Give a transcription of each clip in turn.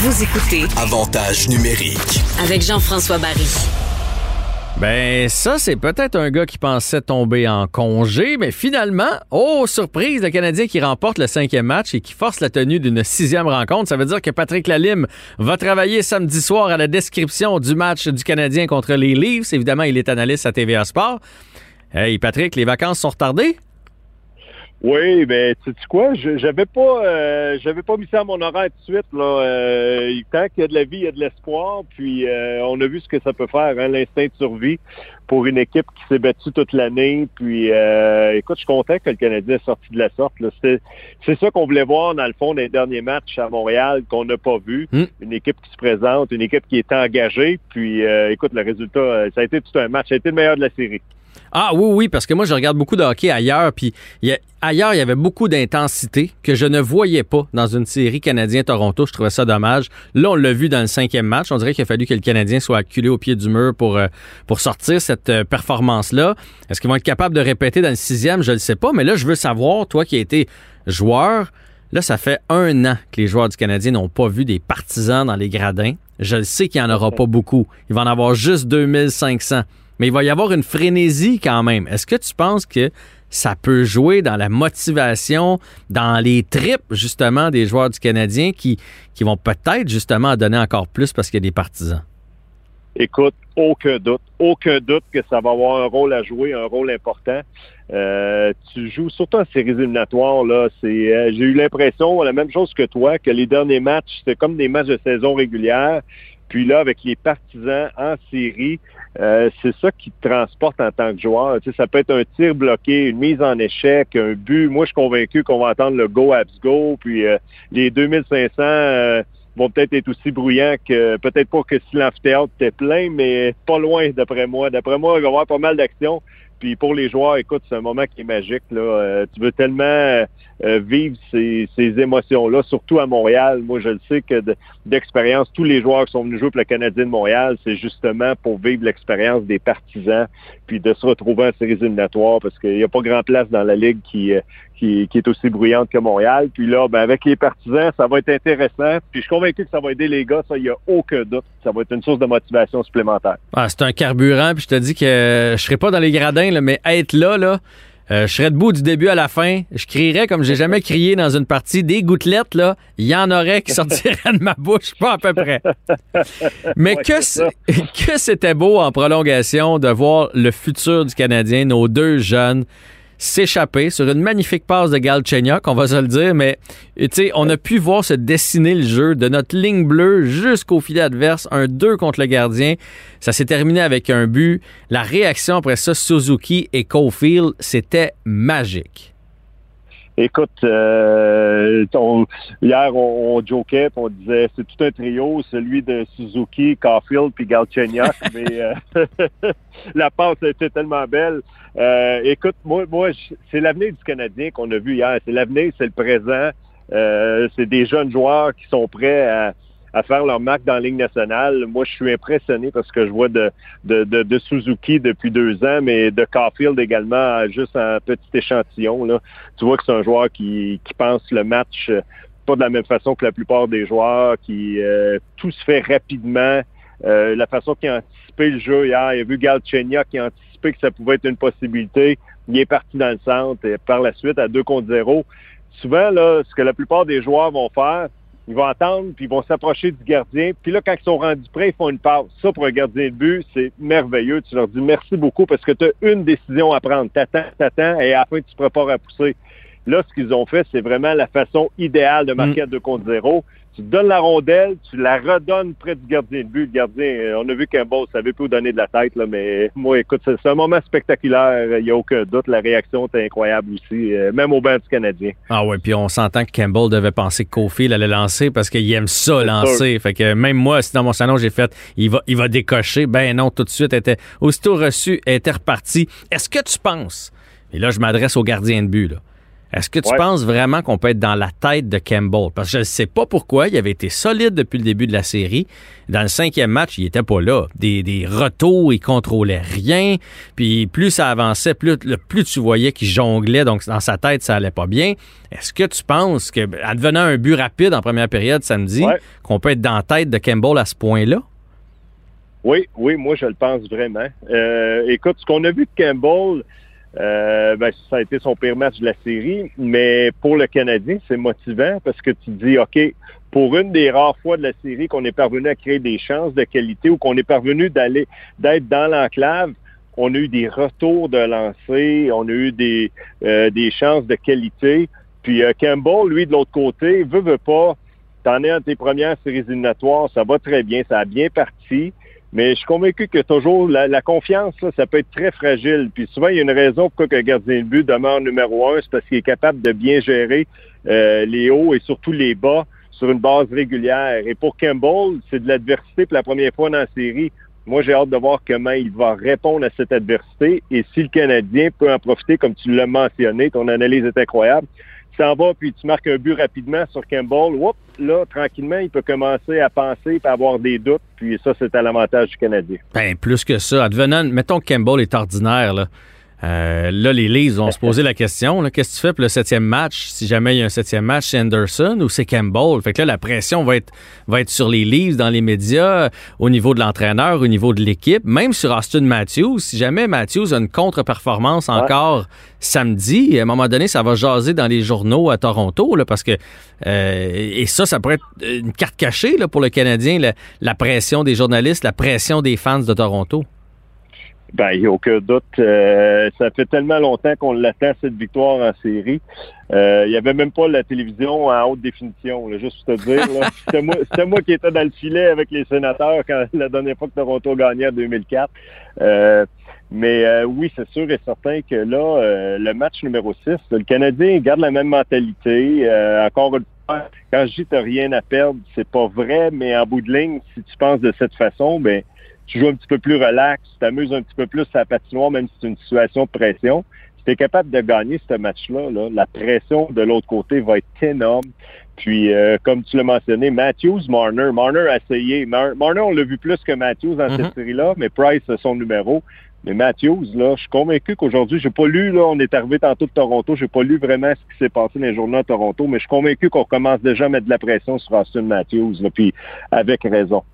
Vous écoutez Avantage numérique. avec Jean-François Barry. Ben, ça, c'est peut-être un gars qui pensait tomber en congé, mais finalement, oh, surprise, le Canadien qui remporte le cinquième match et qui force la tenue d'une sixième rencontre. Ça veut dire que Patrick Lalime va travailler samedi soir à la description du match du Canadien contre les Leafs. Évidemment, il est analyste à TVA Sport. Hey, Patrick, les vacances sont retardées? Oui, ben tu sais quoi, j'avais pas euh, j'avais pas mis ça à mon horaire tout de suite. Là. Euh, tant qu'il y a de la vie, il y a de l'espoir. Puis euh, on a vu ce que ça peut faire, hein, l'instinct de survie pour une équipe qui s'est battue toute l'année. Puis euh, écoute, je suis content que le Canadien est sorti de la sorte. C'est, c'est ça qu'on voulait voir dans le fond des derniers matchs à Montréal qu'on n'a pas vu. Mm. Une équipe qui se présente, une équipe qui est engagée. Puis euh, écoute, le résultat, ça a été tout un match. Ça a été le meilleur de la série. Ah oui, oui, parce que moi, je regarde beaucoup de hockey ailleurs, puis il y a- ailleurs, il y avait beaucoup d'intensité que je ne voyais pas dans une série Canadien-Toronto. Je trouvais ça dommage. Là, on l'a vu dans le cinquième match. On dirait qu'il a fallu que le Canadien soit acculé au pied du mur pour, euh, pour sortir cette euh, performance-là. Est-ce qu'ils vont être capables de répéter dans le sixième? Je ne le sais pas, mais là, je veux savoir, toi qui as été joueur, là, ça fait un an que les joueurs du Canadien n'ont pas vu des partisans dans les gradins. Je le sais qu'il n'y en aura pas beaucoup. Il va en avoir juste 2500 mais il va y avoir une frénésie quand même. Est-ce que tu penses que ça peut jouer dans la motivation, dans les tripes justement des joueurs du Canadien qui, qui vont peut-être justement en donner encore plus parce qu'il y a des partisans? Écoute, aucun doute, aucun doute que ça va avoir un rôle à jouer, un rôle important. Euh, tu joues surtout en séries éliminatoires là. Euh, j'ai eu l'impression la même chose que toi que les derniers matchs c'était comme des matchs de saison régulière. Puis là, avec les partisans en série, euh, c'est ça qui te transporte en tant que joueur. Tu sais, ça peut être un tir bloqué, une mise en échec, un but. Moi, je suis convaincu qu'on va entendre le go abs go. Puis euh, les 2500 euh, vont peut-être être aussi bruyants que peut-être pas que si l'amphithéâtre était plein, mais pas loin d'après moi. D'après moi, il va y avoir pas mal d'actions. Puis pour les joueurs, écoute, c'est un moment qui est magique. Là. Euh, tu veux tellement euh, vivre ces, ces émotions-là, surtout à Montréal. Moi, je le sais que de- d'expérience, tous les joueurs qui sont venus jouer pour le Canadien de Montréal, c'est justement pour vivre l'expérience des partisans, puis de se retrouver en séries éliminatoires, parce qu'il n'y a pas grand place dans la Ligue qui, euh, qui, qui est aussi bruyante que Montréal. Puis là, ben, avec les partisans, ça va être intéressant. Puis je suis convaincu que ça va aider les gars, ça, il n'y a aucun doute. Ça va être une source de motivation supplémentaire. Ah, c'est un carburant, puis je te dis que je serai pas dans les gradins, là, mais être là, là, euh, je serais debout du début à la fin. Je crierais comme j'ai jamais crié dans une partie. Des gouttelettes, là, il y en aurait qui sortiraient de ma bouche, pas à peu près. Mais Ouais, que c'était beau en prolongation de voir le futur du Canadien, nos deux jeunes, s'échapper sur une magnifique passe de Galchenyuk, on va se le dire, mais on a pu voir se dessiner le jeu de notre ligne bleue jusqu'au filet adverse, un 2 contre le gardien. Ça s'est terminé avec un but. La réaction après ça, Suzuki et Caulfield, c'était magique. Écoute, euh, on- hier, on, on jokait, on disait c'est tout un trio, celui de Suzuki, Caulfield puis Galchenyuk, mais euh, la passe était tellement belle. Euh, écoute, moi, moi, c'est l'avenir du Canadien qu'on a vu hier. C'est l'avenir, c'est le présent. Euh, c'est des jeunes joueurs qui sont prêts à, à faire leur marque dans la Ligue nationale. Moi, je suis impressionné parce que je vois de, de, de, Suzuki depuis deux ans, mais de Caulfield également, juste un petit échantillon. Là. Tu vois que c'est un joueur qui, qui pense le match euh, pas de la même façon que la plupart des joueurs, qui euh, tout se fait rapidement. Euh, la façon qu'il a anticipé le jeu hier, il a vu Galchenyuk qui a anticipé que ça pouvait être une possibilité. Il est parti dans le centre et par la suite à 2 contre 0. Souvent, là, ce que la plupart des joueurs vont faire, ils vont attendre, puis ils vont s'approcher du gardien. Puis là, quand ils sont rendus prêts, ils font une passe. Ça, pour un gardien de but, c'est merveilleux. Tu leur dis merci beaucoup parce que tu as une décision à prendre. T'attends, t'attends, et à la fin, tu te prépares à pousser. Là, ce qu'ils ont fait, c'est vraiment la façon idéale de marquer à 2 contre 0. Tu donnes la rondelle, tu la redonnes près du gardien de but. Le gardien, euh, on a vu qu'un Campbell savait plus où donner de la tête, là, mais moi, écoute, c'est un moment spectaculaire. Il n'y a aucun doute. La réaction était incroyable aussi, euh, même au banc du Canadien. Ah ouais, puis on s'entend que Campbell devait penser que Caulfield allait lancer parce qu'il aime ça lancer. Fait que même moi, si dans mon salon, j'ai fait il va, il va décocher. Ben non, tout de suite, était aussitôt reçu, était reparti. Est-ce que tu penses, et là je m'adresse au gardien de but, là, Est-ce que tu penses vraiment qu'on peut être dans la tête de Campbell? Parce que je ne sais pas pourquoi. Il avait été solide depuis le début de la série. Dans le cinquième match, il était pas là. Des, des retours, il contrôlait rien. Puis plus ça avançait, plus, plus tu voyais qu'il jonglait. Donc, dans sa tête, ça allait pas bien. Est-ce que tu penses que, en devenant un but rapide en première période samedi, qu'on peut être dans la tête de Campbell à ce point-là? Oui, oui, moi, je le pense vraiment. Euh, écoute, ce qu'on a vu de Campbell, euh, ben, ça a été son pire match de la série, mais pour le Canadien, c'est motivant parce que tu dis, OK, pour une des rares fois de la série qu'on est parvenu à créer des chances de qualité ou qu'on est parvenu d'aller d'être dans l'enclave, on a eu des retours de lancer, on a eu des, euh, chances de qualité. Puis euh, Campbell, lui, de l'autre côté, veut, veut pas, t'en es à tes premières séries éliminatoires, ça va très bien, ça a bien parti. Mais je suis convaincu que toujours la, confiance, ça peut être très fragile. Puis souvent, il y a une raison pourquoi le gardien de but demeure numéro un, c'est parce qu'il est capable de bien gérer euh, les hauts et surtout les bas sur une base régulière. Et pour Campbell, c'est de l'adversité pour la première fois dans la série. Moi, j'ai hâte de voir comment il va répondre à cette adversité et si le Canadien peut en profiter, comme tu l'as mentionné, ton analyse est incroyable vas puis tu marques un but rapidement sur Campbell, Oups, là, tranquillement, il peut commencer à penser et avoir des doutes. Puis ça, c'est à l'avantage du Canadien. Ben, plus que ça. Advenant, mettons que Campbell est ordinaire, là. Euh, là, les Leafs vont se poser la question, qu'est-ce que tu fais pour le septième match? Si jamais il y a un septième match, c'est Anderson ou c'est Campbell? Fait que là, la pression va être, va être sur les Leafs, dans les médias, au niveau de l'entraîneur, au niveau de l'équipe, même sur Austin Matthews. Si jamais Matthews a une contre-performance encore samedi, à un moment donné, ça va jaser dans les journaux à Toronto, là, parce que, euh, et ça, ça pourrait être une carte cachée là, pour le Canadien, la pression des journalistes, la pression des fans de Toronto. Ben, il n'y a aucun doute. Euh, ça fait tellement longtemps qu'on l'attend, cette victoire en série. Euh, il n'y avait même pas la télévision en haute définition, là, juste pour te dire. C'était moi, moi, qui étais dans le filet avec les sénateurs quand la dernière fois que Toronto gagnait en 2004. Euh, mais oui, c'est sûr et certain que là, le match numéro 6, le Canadien garde la même mentalité. encore une fois, quand je dis que rien à perdre, c'est pas vrai, mais en bout de ligne, si tu penses de cette façon, ben tu joues un petit peu plus relax, tu t'amuses un petit peu plus à la patinoire, même si c'est une situation de pression. Si tu es capable de gagner ce match-là, la pression de l'autre côté va être énorme. Puis, euh, comme tu l'as mentionné, Matthews, Marner. Marner a essayé. Marner, on l'a vu plus que Matthews dans cette mm-hmm. série-là, mais Price, c'est son numéro. Mais Matthews, là, je suis convaincu qu'aujourd'hui, j'ai pas lu, là, on est arrivé tantôt de Toronto, j'ai pas lu vraiment ce qui s'est passé dans les journaux à Toronto, mais je suis convaincu qu'on commence déjà à mettre de la pression sur Austin Matthews, là, puis avec raison.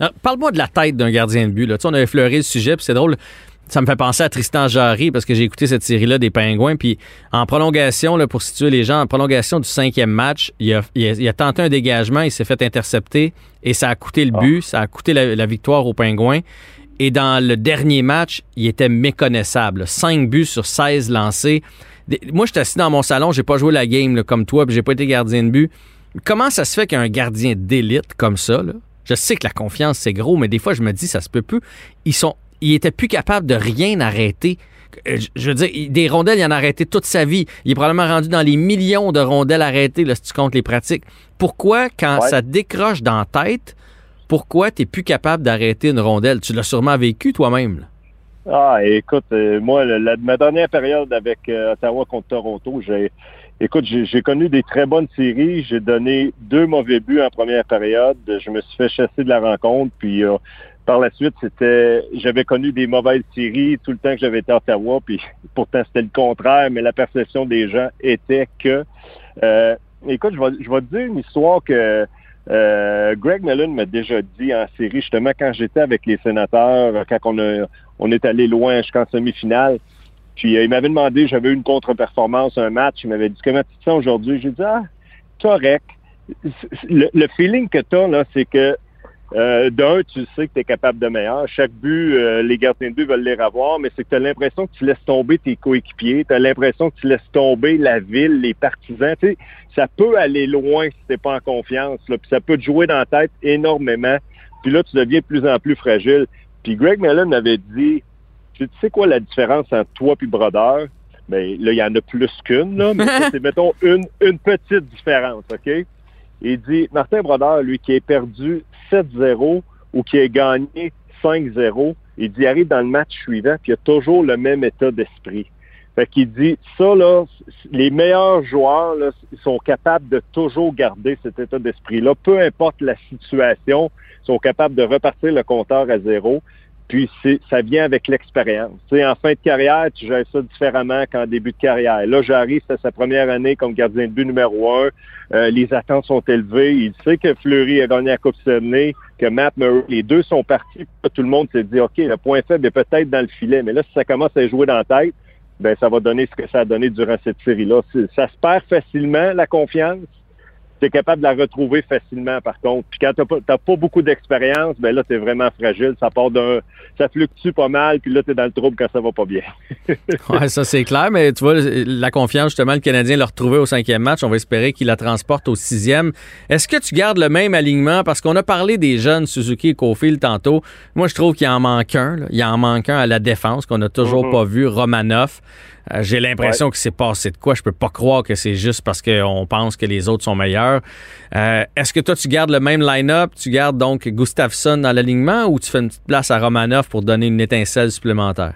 Euh, parle-moi de la tête d'un gardien de but. Là. Tu sais, on avait fleuré le sujet, puis c'est drôle. Ça me fait penser à Tristan Jarry parce que j'ai écouté cette série-là des Pingouins. Puis en prolongation, là, pour situer les gens, en prolongation du cinquième match, il a, tenté un dégagement, il s'est fait intercepter et ça a coûté le ah. but, ça a coûté la, victoire aux Pingouins. Et dans le dernier match, il était méconnaissable. 5 buts sur 16 lancés. Moi, je suis assis dans mon salon, j'ai pas joué la game comme toi, puis j'ai pas été gardien de but. Comment ça se fait qu'un gardien d'élite comme ça, là, je sais que la confiance, c'est gros, mais des fois, je me dis, ça se peut plus. Ils sont, il était plus capable de rien arrêter. Euh, je veux dire, des rondelles, il en a arrêté toute sa vie. Il est probablement rendu dans les millions de rondelles arrêtées, là, si tu comptes les pratiques. Pourquoi, quand ça décroche dans la tête, pourquoi tu n'es plus capable d'arrêter une rondelle? Tu l'as sûrement vécu toi-même. Ah, écoute, euh, moi, la, ma dernière période avec euh, Ottawa contre Toronto, j'ai Écoute, j'ai connu des très bonnes séries. J'ai donné deux mauvais buts en première période. Je me suis fait chasser de la rencontre. Puis euh, par la suite, c'était j'avais connu des mauvaises séries tout le temps que j'avais été à Ottawa. Puis pourtant, c'était le contraire. Mais la perception des gens était que euh, écoute, je vais, je vais te dire une histoire que euh, Greg Mellon m'a déjà dit en série, justement, quand j'étais avec les sénateurs, quand on, a, on est allé loin jusqu'en semi-finale. Puis euh, il m'avait demandé, j'avais eu une contre-performance, un match, il m'avait dit comment tu te sens aujourd'hui? J'ai dit Ah, correct. Le, feeling que tu as, là, c'est que euh, d'un, tu sais que tu es capable de meilleur. Chaque but, euh, les gardiens de but veulent les revoir, mais c'est que tu as l'impression que tu laisses tomber tes coéquipiers, tu as l'impression que tu laisses tomber la ville, les partisans. Tu sais, ça peut aller loin si tu pas en confiance. Là, puis ça peut te jouer dans la tête énormément. Puis là, tu deviens de plus en plus fragile. Puis Greg Mellon m'avait dit tu sais quoi la différence entre toi et Brodeur? Ben, là, il y en a plus qu'une, là, mais c'est, mettons, une, une petite différence, OK? Il dit, Martin Brodeur, lui, qui est perdu 7-0 ou qui a gagné 5-0, il dit, arrive dans le match suivant, puis il a toujours le même état d'esprit. Fait qu'il dit, ça, là, les meilleurs joueurs, là, sont capables de toujours garder cet état d'esprit-là. Peu importe la situation, ils sont capables de repartir le compteur à zéro. Puis ça vient avec l'expérience. En fin de carrière, tu gères ça différemment qu'en début de carrière. Là, j'arrive, c'est sa première année comme gardien de but numéro un. Euh, les attentes sont élevées. Il sait que Fleury a gagné la Coupe Stanley, que Matt Murray, les deux sont partis. Tout le monde s'est dit, OK, le point faible est peut-être dans le filet. Mais là, si ça commence à jouer dans la tête, ben ça va donner ce que ça a donné durant cette série-là. Ça se perd facilement, la confiance tu es capable de la retrouver facilement, par contre. Puis quand tu n'as pas, beaucoup d'expérience, ben là, tu es vraiment fragile. Ça part d'un. Ça fluctue pas mal, puis là, tu es dans le trouble quand ça va pas bien. oui, ça, c'est clair, mais tu vois, la confiance, justement, le Canadien l'a retrouvé au cinquième match. On va espérer qu'il la transporte au sixième. Est-ce que tu gardes le même alignement? Parce qu'on a parlé des jeunes Suzuki et Cofield tantôt. Moi, je trouve qu'il en manque un. Il en manque un à la défense qu'on n'a toujours mm-hmm. pas vu. Romanoff. Euh, j'ai l'impression que c'est passé de quoi. Je peux pas croire que c'est juste parce qu'on pense que les autres sont meilleurs. Euh, est-ce que toi, tu gardes le même line-up? Tu gardes donc Gustafsson dans l'alignement ou tu fais une petite place à Romanov pour donner une étincelle supplémentaire?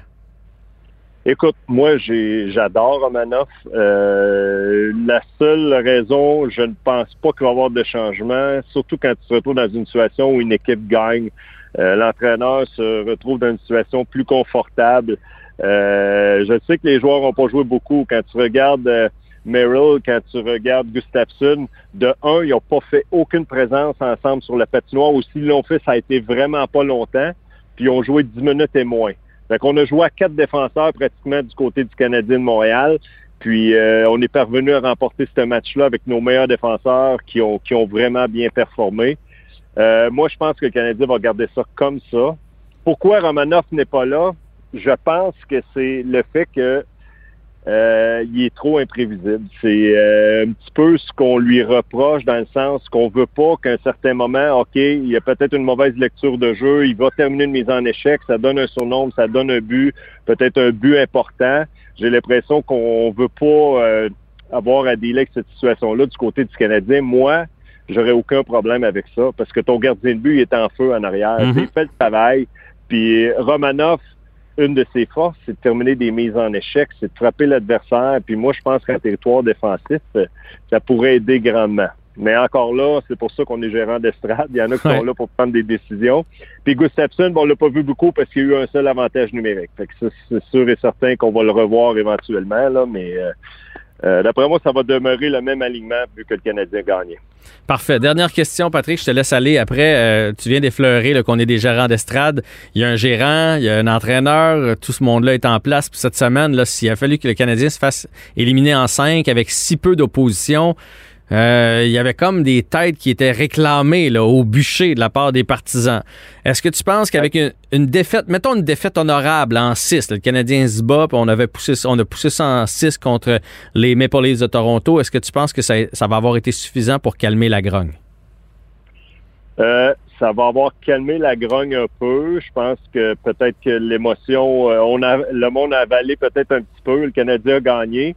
Écoute, moi, j'adore Romanov. Euh, la seule raison, je ne pense pas qu'il va y avoir de changement, surtout quand tu te retrouves dans une situation où une équipe gagne. L'entraîneur se retrouve dans une situation plus confortable. Euh, je sais que les joueurs n'ont pas joué beaucoup. Quand tu regardes euh, Merrill, quand tu regardes Gustafsson, de un, ils n'ont pas fait aucune présence ensemble sur la patinoire. Ou s'ils l'ont fait, ça a été vraiment pas longtemps. Puis ils ont joué 10 minutes et moins. Donc on a joué à quatre défenseurs pratiquement du côté du Canadien de Montréal. Puis euh, on est parvenu à remporter ce match-là avec nos meilleurs défenseurs qui ont, qui ont vraiment bien performé. moi, je pense que le Canadien va garder ça comme ça. Pourquoi Romanoff n'est pas là? Je pense que c'est le fait que euh, il est trop imprévisible. C'est euh, un petit peu ce qu'on lui reproche dans le sens qu'on veut pas qu'à un certain moment, OK, il y a peut-être une mauvaise lecture de jeu, il va terminer une mise en échec, ça donne un surnombre, ça donne un but, peut-être un but important. J'ai l'impression qu'on veut pas euh, avoir à délai avec cette situation-là du côté du Canadien. Moi, j'aurais aucun problème avec ça parce que ton gardien de but il est en feu en arrière. Mm-hmm. Il fait le travail. Puis Romanoff, une de ses forces, c'est de terminer des mises en échec, c'est de frapper l'adversaire. Puis moi, je pense qu'un territoire défensif, ça pourrait aider grandement. Mais encore là, c'est pour ça qu'on est gérant d'estrade. Il y en a qui sont là pour prendre des décisions. Puis Gustafsson, bon, on l'a pas vu beaucoup parce qu'il y a eu un seul avantage numérique. Fait que c'est sûr et certain qu'on va le revoir éventuellement, là, mais euh, euh, d'après moi, ça va demeurer le même alignement vu que le Canadien gagne. Parfait. Dernière question, Patrick, je te laisse aller. Après, euh, tu viens d'effleurer qu'on est des gérants d'estrade. Il y a un gérant, il y a un entraîneur, tout ce monde-là est en place. Puis cette semaine, s'il a fallu que le Canadien se fasse éliminer en cinq avec si peu d'opposition, euh, il y avait comme des têtes qui étaient réclamées là, au bûcher de la part des partisans. Est-ce que tu penses qu'avec une, défaite, mettons une défaite honorable en 6, le Canadien se bat, puis on avait poussé, on a poussé ça en 6 contre les Maple Leafs de Toronto, est-ce que tu penses que ça, va avoir été suffisant pour calmer la grogne? Euh, ça va avoir calmé la grogne un peu. Je pense que peut-être que l'émotion, euh, on a, le monde a avalé peut-être un petit peu. Le Canadien a gagné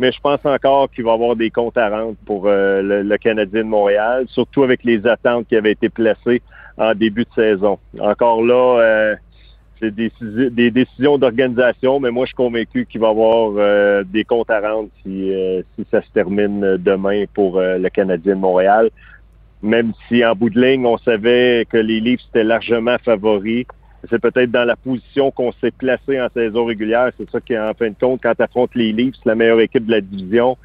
mais je pense encore qu'il va y avoir des comptes à rendre pour euh, le, Canadien de Montréal, surtout avec les attentes qui avaient été placées en début de saison. Encore là, euh, c'est des, décisions d'organisation, mais moi, je suis convaincu qu'il va y avoir euh, des comptes à rendre si, si ça se termine demain pour le Canadien de Montréal. Même si en bout de ligne, on savait que les livres étaient largement favoris, c'est peut-être dans la position qu'on s'est placé en saison régulière. C'est ça qui, en fin de compte, quand tu affrontes les Leafs, la meilleure équipe de la division,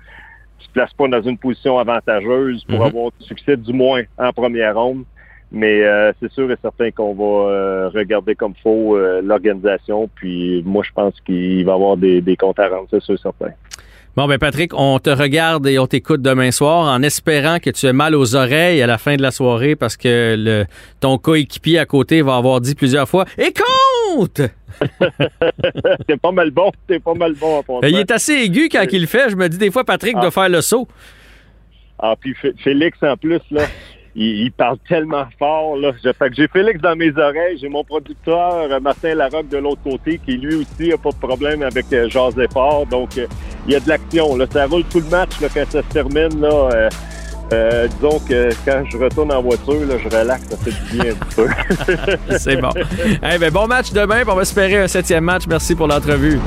tu te places pas dans une position avantageuse pour mhm. avoir du succès, du moins en première ronde. Mais euh, c'est sûr et certain qu'on va euh, regarder comme faut euh, l'organisation. Puis moi, je pense qu'il va y avoir des, des comptes à rendre, c'est sûr et certain. Bon, ben Patrick, on te regarde et on t'écoute demain soir en espérant que tu aies mal aux oreilles à la fin de la soirée parce que le, ton coéquipier à côté va avoir dit plusieurs fois « Et compte! » T'es pas mal bon, t'es pas mal bon. À il est assez aigu quand il le fait. Je me dis des fois, Patrick doit ah. faire le saut. Ah, puis Félix, en plus, là, il, parle tellement fort. Là. Fait que j'ai Félix dans mes oreilles, j'ai mon producteur Martin Larocque de l'autre côté, qui lui aussi a pas de problème avec euh, José Fort. Donc euh, il y a de l'action. Ça roule tout le match quand ça se termine. Là, euh, euh, disons que quand je retourne en voiture, là, je relaxe, ça fait du bien un peu. C'est bon. Eh ben, bon match demain, on va espérer un septième match. Merci pour l'entrevue.